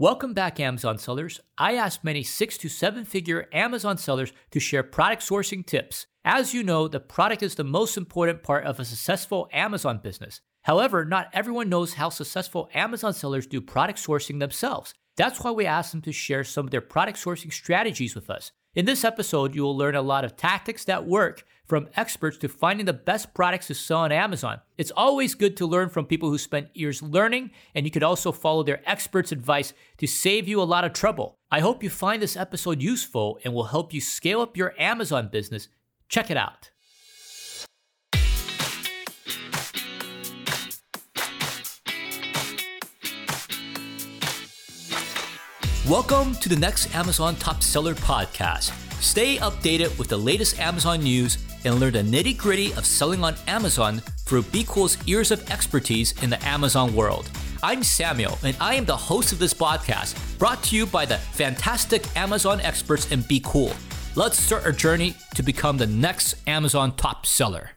Welcome back, Amazon sellers. I asked many six to seven figure Amazon sellers to share product sourcing tips. As you know, the product is the most important part of a successful Amazon business. However, not everyone knows how successful Amazon sellers do product sourcing themselves. That's why we asked them to share some of their product sourcing strategies with us. In this episode, you will learn a lot of tactics that work from experts to finding the best products to sell on Amazon. It's always good to learn from people who spent years learning, and you could also follow their experts' advice to save you a lot of trouble. I hope you find this episode useful and will help you scale up your Amazon business. Check it out. Welcome to the next Amazon Top Seller podcast. Stay updated with the latest Amazon news and learn the nitty gritty of selling on Amazon through BQool's years of expertise in the Amazon world. I'm Samuel, and I am the host of this podcast, brought to you by the fantastic Amazon experts in BQool. Let's start our journey to become the next Amazon top seller.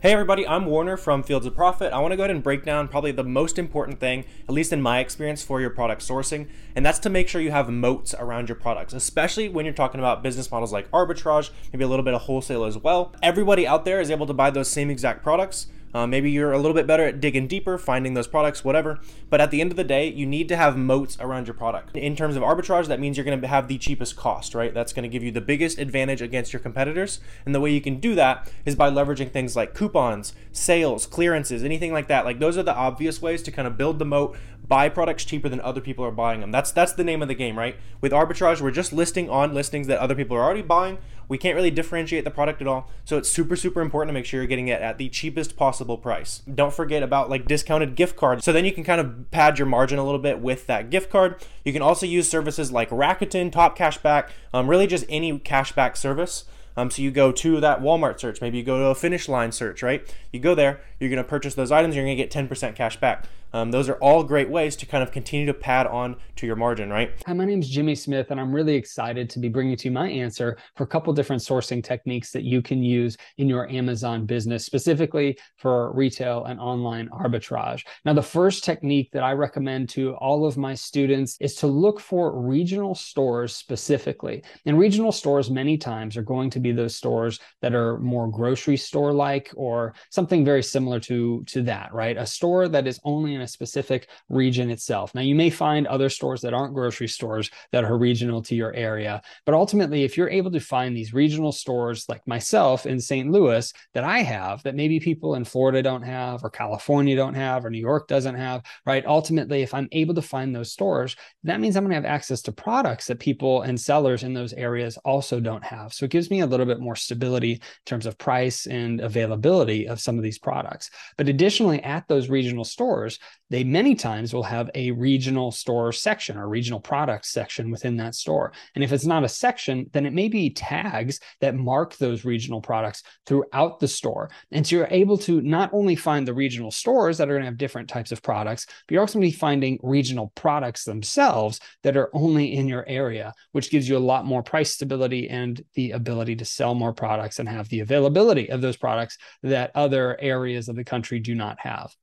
Hey everybody, I'm Warner from Fields of Profit. I want to go ahead and break down probably the most important thing, at least in my experience, for your product sourcing, and that's to make sure you have moats around your products, especially when you're talking about business models like arbitrage, maybe a little bit of wholesale as well. Everybody out there is able to buy those same exact products. Uh, maybe you're a little bit better at digging deeper, finding those products, whatever. But at the end of the day, you need to have moats around your product. In terms of arbitrage, that means you're going to have the cheapest cost, right? That's going to give you the biggest advantage against your competitors. And the way you can do that is by leveraging things like coupons, sales, clearances, anything like that. Like those are the obvious ways to kind of build the moat, buy products cheaper than other people are buying them. That's that's the name of the game, right? With arbitrage, we're just listing on listings that other people are already buying. We can't really differentiate the product at all. So it's super super important to make sure you're getting it at the cheapest possible price. Don't forget about like discounted gift cards. So then you can kind of pad your margin a little bit with that gift card. You can also use services like Rakuten, Top Cashback, um, really just any cashback service. Um, so you go to that Walmart search, maybe you go to a finish line search, right? You go there, you're to purchase those items, you're to get 10% cash back. Um, those are all great ways to kind of continue to pad on to your margin, right? Hi, my name is Jimmy Smith, and I'm really excited to be bringing to you my answer for a couple different sourcing techniques that you can use in your Amazon business, specifically for retail and online arbitrage. Now, the first technique that I recommend to all of my students is to look for regional stores specifically. And regional stores, many times, are going to be those stores that are more grocery store like or something very similar to, to that, right? A store that is only in a specific region itself. Now, you may find other stores that aren't grocery stores that are regional to your area, but ultimately, if you're able to find these regional stores like myself in St. Louis that I have, that maybe people in Florida don't have, or California don't have, or New York doesn't have, right? Ultimately, if I'm able to find those stores, that means I'm going to have access to products that people and sellers in those areas also don't have. So it gives me a little bit more stability in terms of price and availability of some of these products. But additionally, at those regional stores, they many times will have a regional store section or regional products section within that store. And if it's not a section, then it may be tags that mark those regional products throughout the store. And so you're able to not only find the regional stores that are going to have different types of products, but you're also going to be finding regional products themselves that are only in your area, which gives you a lot more price stability and the ability to sell more products and have the availability of those products that other areas of the country do not have.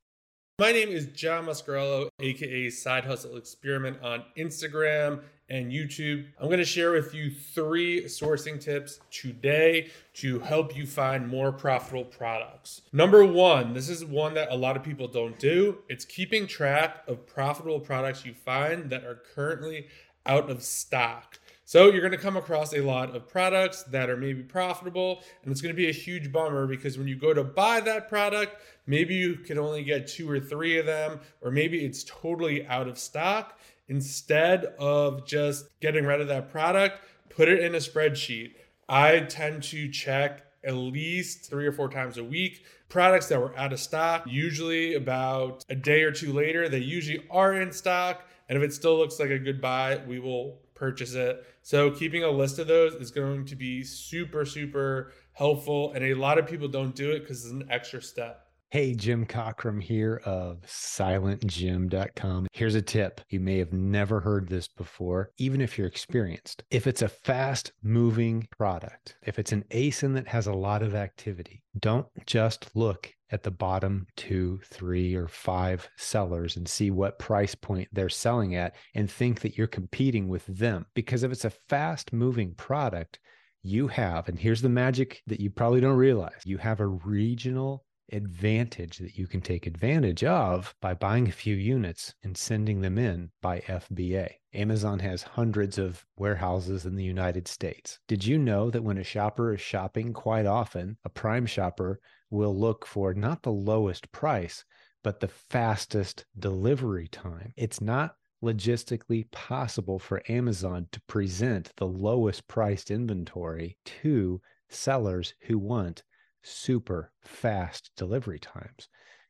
My name is John Mascarello, aka Side Hustle Experiment on Instagram and YouTube. I'm going to share with you three sourcing tips today to help you find more profitable products. Number one, this is one that a lot of people don't do. It's keeping track of profitable products you find that are currently out of stock. So you're going to come across a lot of products that are maybe profitable, and it's going to be a huge bummer because when you go to buy that product, maybe you can only get two or three of them, or maybe it's totally out of stock. Instead of just getting rid of that product, put it in a spreadsheet. I tend to check at least three or four times a week products that were out of stock. Usually, about a day or two later, they usually are in stock. And if it still looks like a good buy, we will purchase it. So keeping a list of those is going to be super, super helpful. And a lot of people don't do it because it's an extra step. Hey, Jim Cockrum here of silentjim.com. Here's a tip. You may have never heard this before, even if you're experienced. If it's a fast moving product, if it's an ASIN that has a lot of activity, don't just look at the bottom two, three, or five sellers and see what price point they're selling at and think that you're competing with them. Because if it's a fast moving product, you have, and here's the magic that you probably don't realize you have a regional advantage that you can take advantage of by buying a few units and sending them in by FBA. Amazon has hundreds of warehouses in the United States. Did you know that when a shopper is shopping, quite often a prime shopper will look for not the lowest price, but the fastest delivery time? It's not logistically possible for Amazon to present the lowest priced inventory to sellers who want super fast delivery times.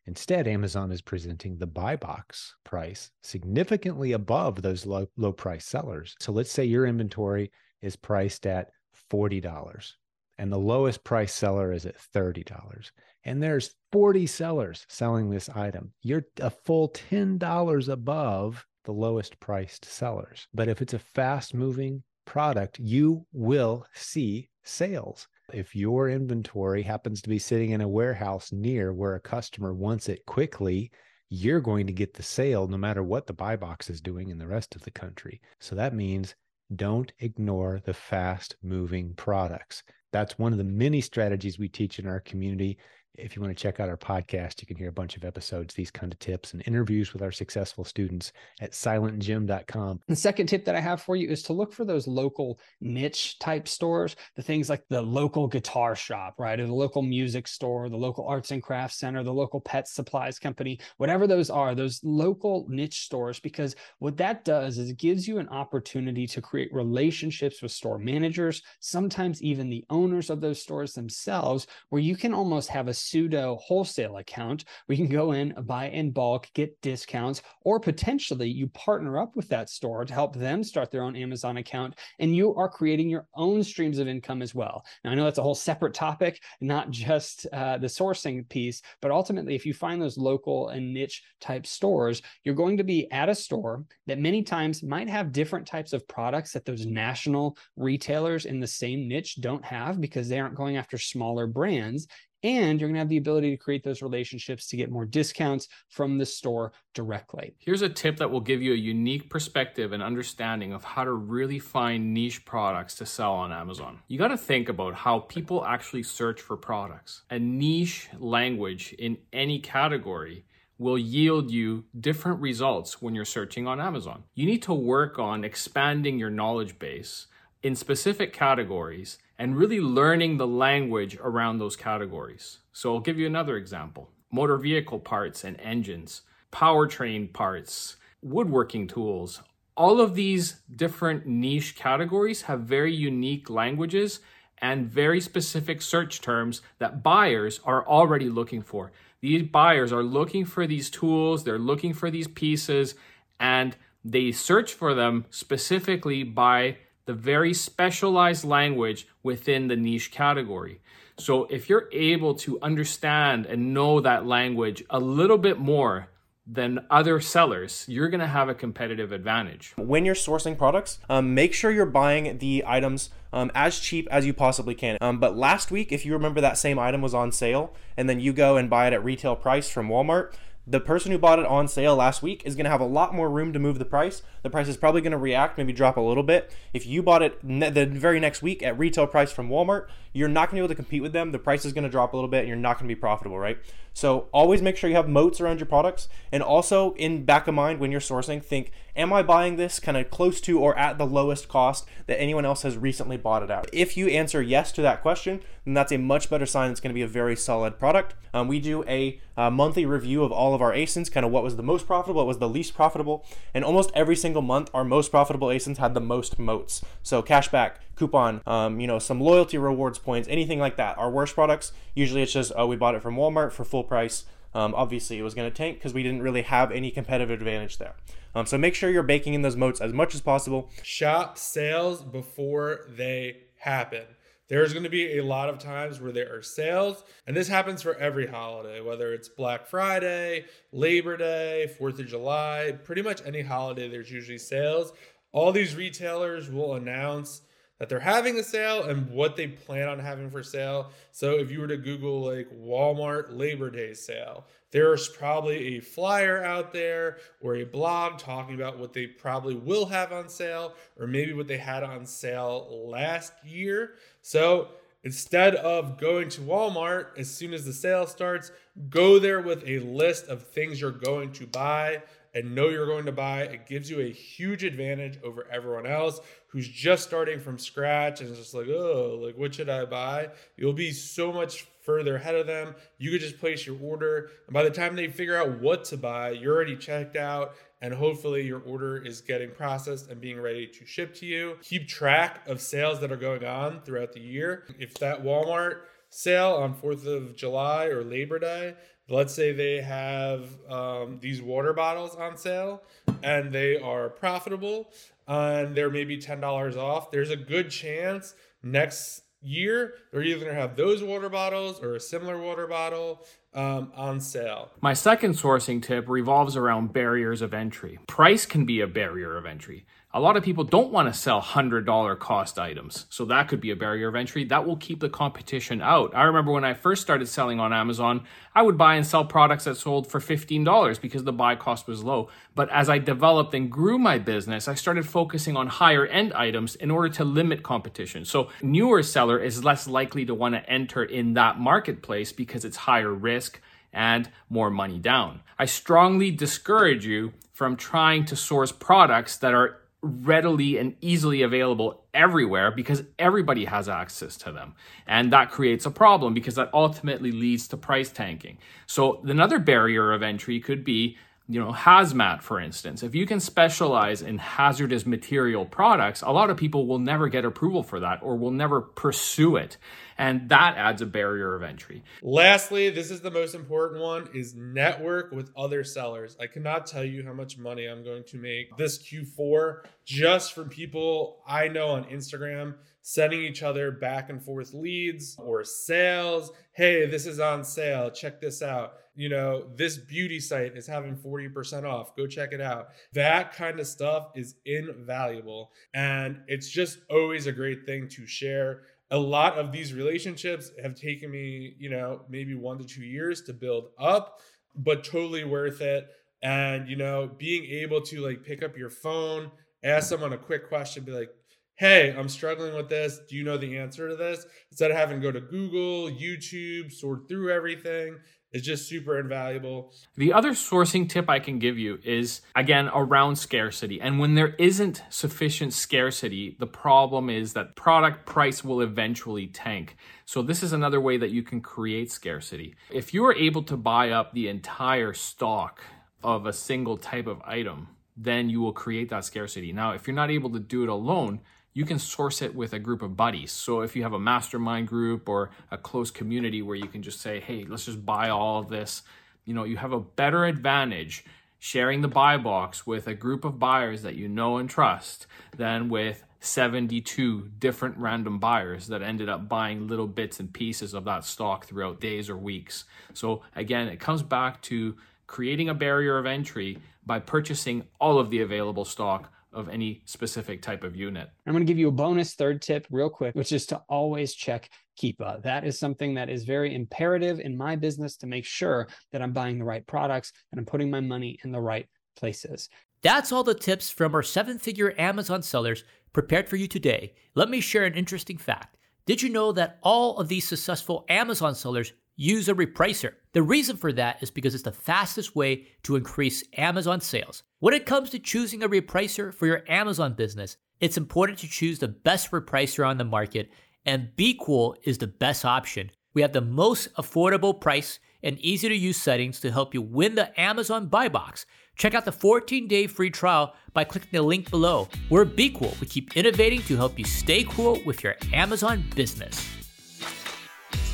Instead, Amazon is presenting the buy box price significantly above those low, low price sellers. So let's say your inventory is priced at $40 and the lowest price seller is at $30 and there's 40 sellers selling this item. You're a full $10 above the lowest priced sellers. But if it's a fast moving product, you will see sales. If your inventory happens to be sitting in a warehouse near where a customer wants it quickly, you're going to get the sale no matter what the buy box is doing in the rest of the country. So that means don't ignore the fast moving products. That's one of the many strategies we teach in our community if you want to check out our podcast, you can hear a bunch of episodes, these kind of tips and interviews with our successful students at silentjim.com. The second tip that I have for you is to look for those local niche type stores, the things like the local guitar shop, right? Or the local music store, the local arts and crafts center, the local pet supplies company, whatever those are, those local niche stores, because what that does is it gives you an opportunity to create relationships with store managers, sometimes even the owners of those stores themselves, where you can almost have a pseudo wholesale account we can go in, buy in bulk, get discounts, or potentially you partner up with that store to help them start their own Amazon account and you are creating your own streams of income as well. Now, I know that's a whole separate topic, not just uh, the sourcing piece, but ultimately, if you find those local and niche type stores, you're going to be at a store that many times might have different types of products that those national retailers in the same niche don't have because they aren't going after smaller brands and you're going to have the ability to create those relationships to get more discounts from the store directly. Here's a tip that will give you a unique perspective and understanding of how to really find niche products to sell on Amazon. You got to think about how people actually search for products. A niche language in any category will yield you different results when you're searching on Amazon. You need to work on expanding your knowledge base in specific categories and really learning the language around those categories. So I'll give you another example motor vehicle parts and engines, powertrain parts, woodworking tools. All of these different niche categories have very unique languages and very specific search terms that buyers are already looking for. These buyers are looking for these tools, they're looking for these pieces, and they search for them specifically by the very specialized language within the niche category. So if you're able to understand and know that language a little bit more than other sellers, you're going to have a competitive advantage. When you're sourcing products, um, make sure you're buying the items um, as cheap as you possibly can. Um, but last week, if you remember that same item was on sale and then you go and buy it at retail price from Walmart, the person who bought it on sale last week is going to have a lot more room to move the price. The price is probably going to react, maybe drop a little bit. If you bought it ne- the very next week at retail price from Walmart, you're not going to be able to compete with them. The price is going to drop a little bit and you're not going to be profitable, right? So always make sure you have moats around your products. And also in back of mind when you're sourcing, think, am I buying this kind of close to or at the lowest cost that anyone else has recently bought it at? If you answer yes to that question, then that's a much better sign it's going to be a very solid product. Um, we do a, a monthly review of all of our ASINs, kind of what was the most profitable, what was the least profitable. And almost every single month, our most profitable ASINs had the most moats. So cashback, coupon, um, you know, some loyalty rewards points, anything like that. Our worst products, usually it's just, oh, we bought it from Walmart for full price. Um, obviously, it was going to tank because we didn't really have any competitive advantage there. Um, so make sure you're baking in those moats as much as possible. Shop sales before they happen. There's going to be a lot of times where there are sales, and this happens for every holiday, whether it's Black Friday, Labor Day, 4th of July, pretty much any holiday, there's usually sales. All these retailers will announce that they're having a sale and what they plan on having for sale. So if you were to Google like Walmart Labor Day sale, there's probably a flyer out there or a blog talking about what they probably will have on sale or maybe what they had on sale last year. So instead of going to Walmart as soon as the sale starts, go there with a list of things you're going to buy and know you're going to buy. It gives you a huge advantage over everyone else who's just starting from scratch and just like, oh, like what should I buy? You'll be so much further ahead of them. You could just place your order, and by the time they figure out what to buy, you're already checked out, and hopefully your order is getting processed and being ready to ship to you. Keep track of sales that are going on throughout the year. If that Walmart sale on 4th of July or Labor Day let's say they have um, these water bottles on sale and they are profitable and they're maybe $10 off there's a good chance next year they're either going to have those water bottles or a similar water bottle um, on sale. My second sourcing tip revolves around barriers of entry. Price can be a barrier of entry. A lot of people don't want to sell $100 cost items. So that could be a barrier of entry. That will keep the competition out. I remember when I first started selling on Amazon, I would buy and sell products that sold for $15 because the buy cost was low. But as I developed and grew my business, I started focusing on higher end items in order to limit competition. So newer seller is less likely to want to enter in that marketplace because it's higher risk and more money down. I strongly discourage you from trying to source products that are readily and easily available everywhere because everybody has access to them. And that creates a problem because that ultimately leads to price tanking. So another barrier of entry could be you know, hazmat, for instance, if you can specialize in hazardous material products, a lot of people will never get approval for that or will never pursue it. And that adds a barrier of entry. Lastly, this is the most important one is network with other sellers. I cannot tell you how much money I'm going to make this Q4 just from people I know on Instagram sending each other back and forth leads or sales. Hey, this is on sale. Check this out you know, this beauty site is having 40% off. Go check it out. That kind of stuff is invaluable. And it's just always a great thing to share. A lot of these relationships have taken me, you know, maybe one to two years to build up, but totally worth it. And, you know, being able to like pick up your phone, ask someone a quick question, be like, hey, I'm struggling with this. Do you know the answer to this? Instead of having to go to Google, YouTube, sort through everything, it's just super invaluable. The other sourcing tip I can give you is again around scarcity. And when there isn't sufficient scarcity, the problem is that product price will eventually tank. So this is another way that you can create scarcity. If you are able to buy up the entire stock of a single type of item, then you will create that scarcity. Now, if you're not able to do it alone, you can source it with a group of buddies. So if you have a mastermind group or a close community where you can just say, hey, let's just buy all of this, you know, you have a better advantage sharing the buy box with a group of buyers that you know and trust than with 72 different random buyers that ended up buying little bits and pieces of that stock throughout days or weeks. So again, it comes back to creating a barrier of entry by purchasing all of the available stock of any specific type of unit. I'm going to give you a bonus third tip real quick, which is to always check Keepa. That is something that is very imperative in my business to make sure that I'm buying the right products and I'm putting my money in the right places. That's all the tips from our seven figure Amazon sellers prepared for you today. Let me share an interesting fact. Did you know that all of these successful Amazon sellers use a repricer. The reason for that is because it's the fastest way to increase Amazon sales. When it comes to choosing a repricer for your Amazon business, it's important to choose the best repricer on the market, and BQool is the best option. We have the most affordable price and easy to use settings to help you win the Amazon buy box. Check out the 14 day free trial by clicking the link below. We're BQool. We keep innovating to help you stay cool with your Amazon business.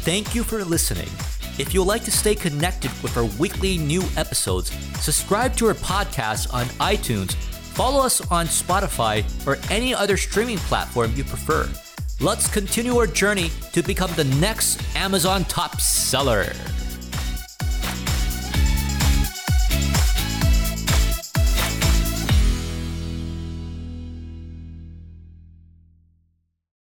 Thank you for listening. If you'd like to stay connected with our weekly new episodes, subscribe to our podcast on iTunes, follow us on Spotify, or any other streaming platform you prefer. Let's continue our journey to become the next Amazon top seller.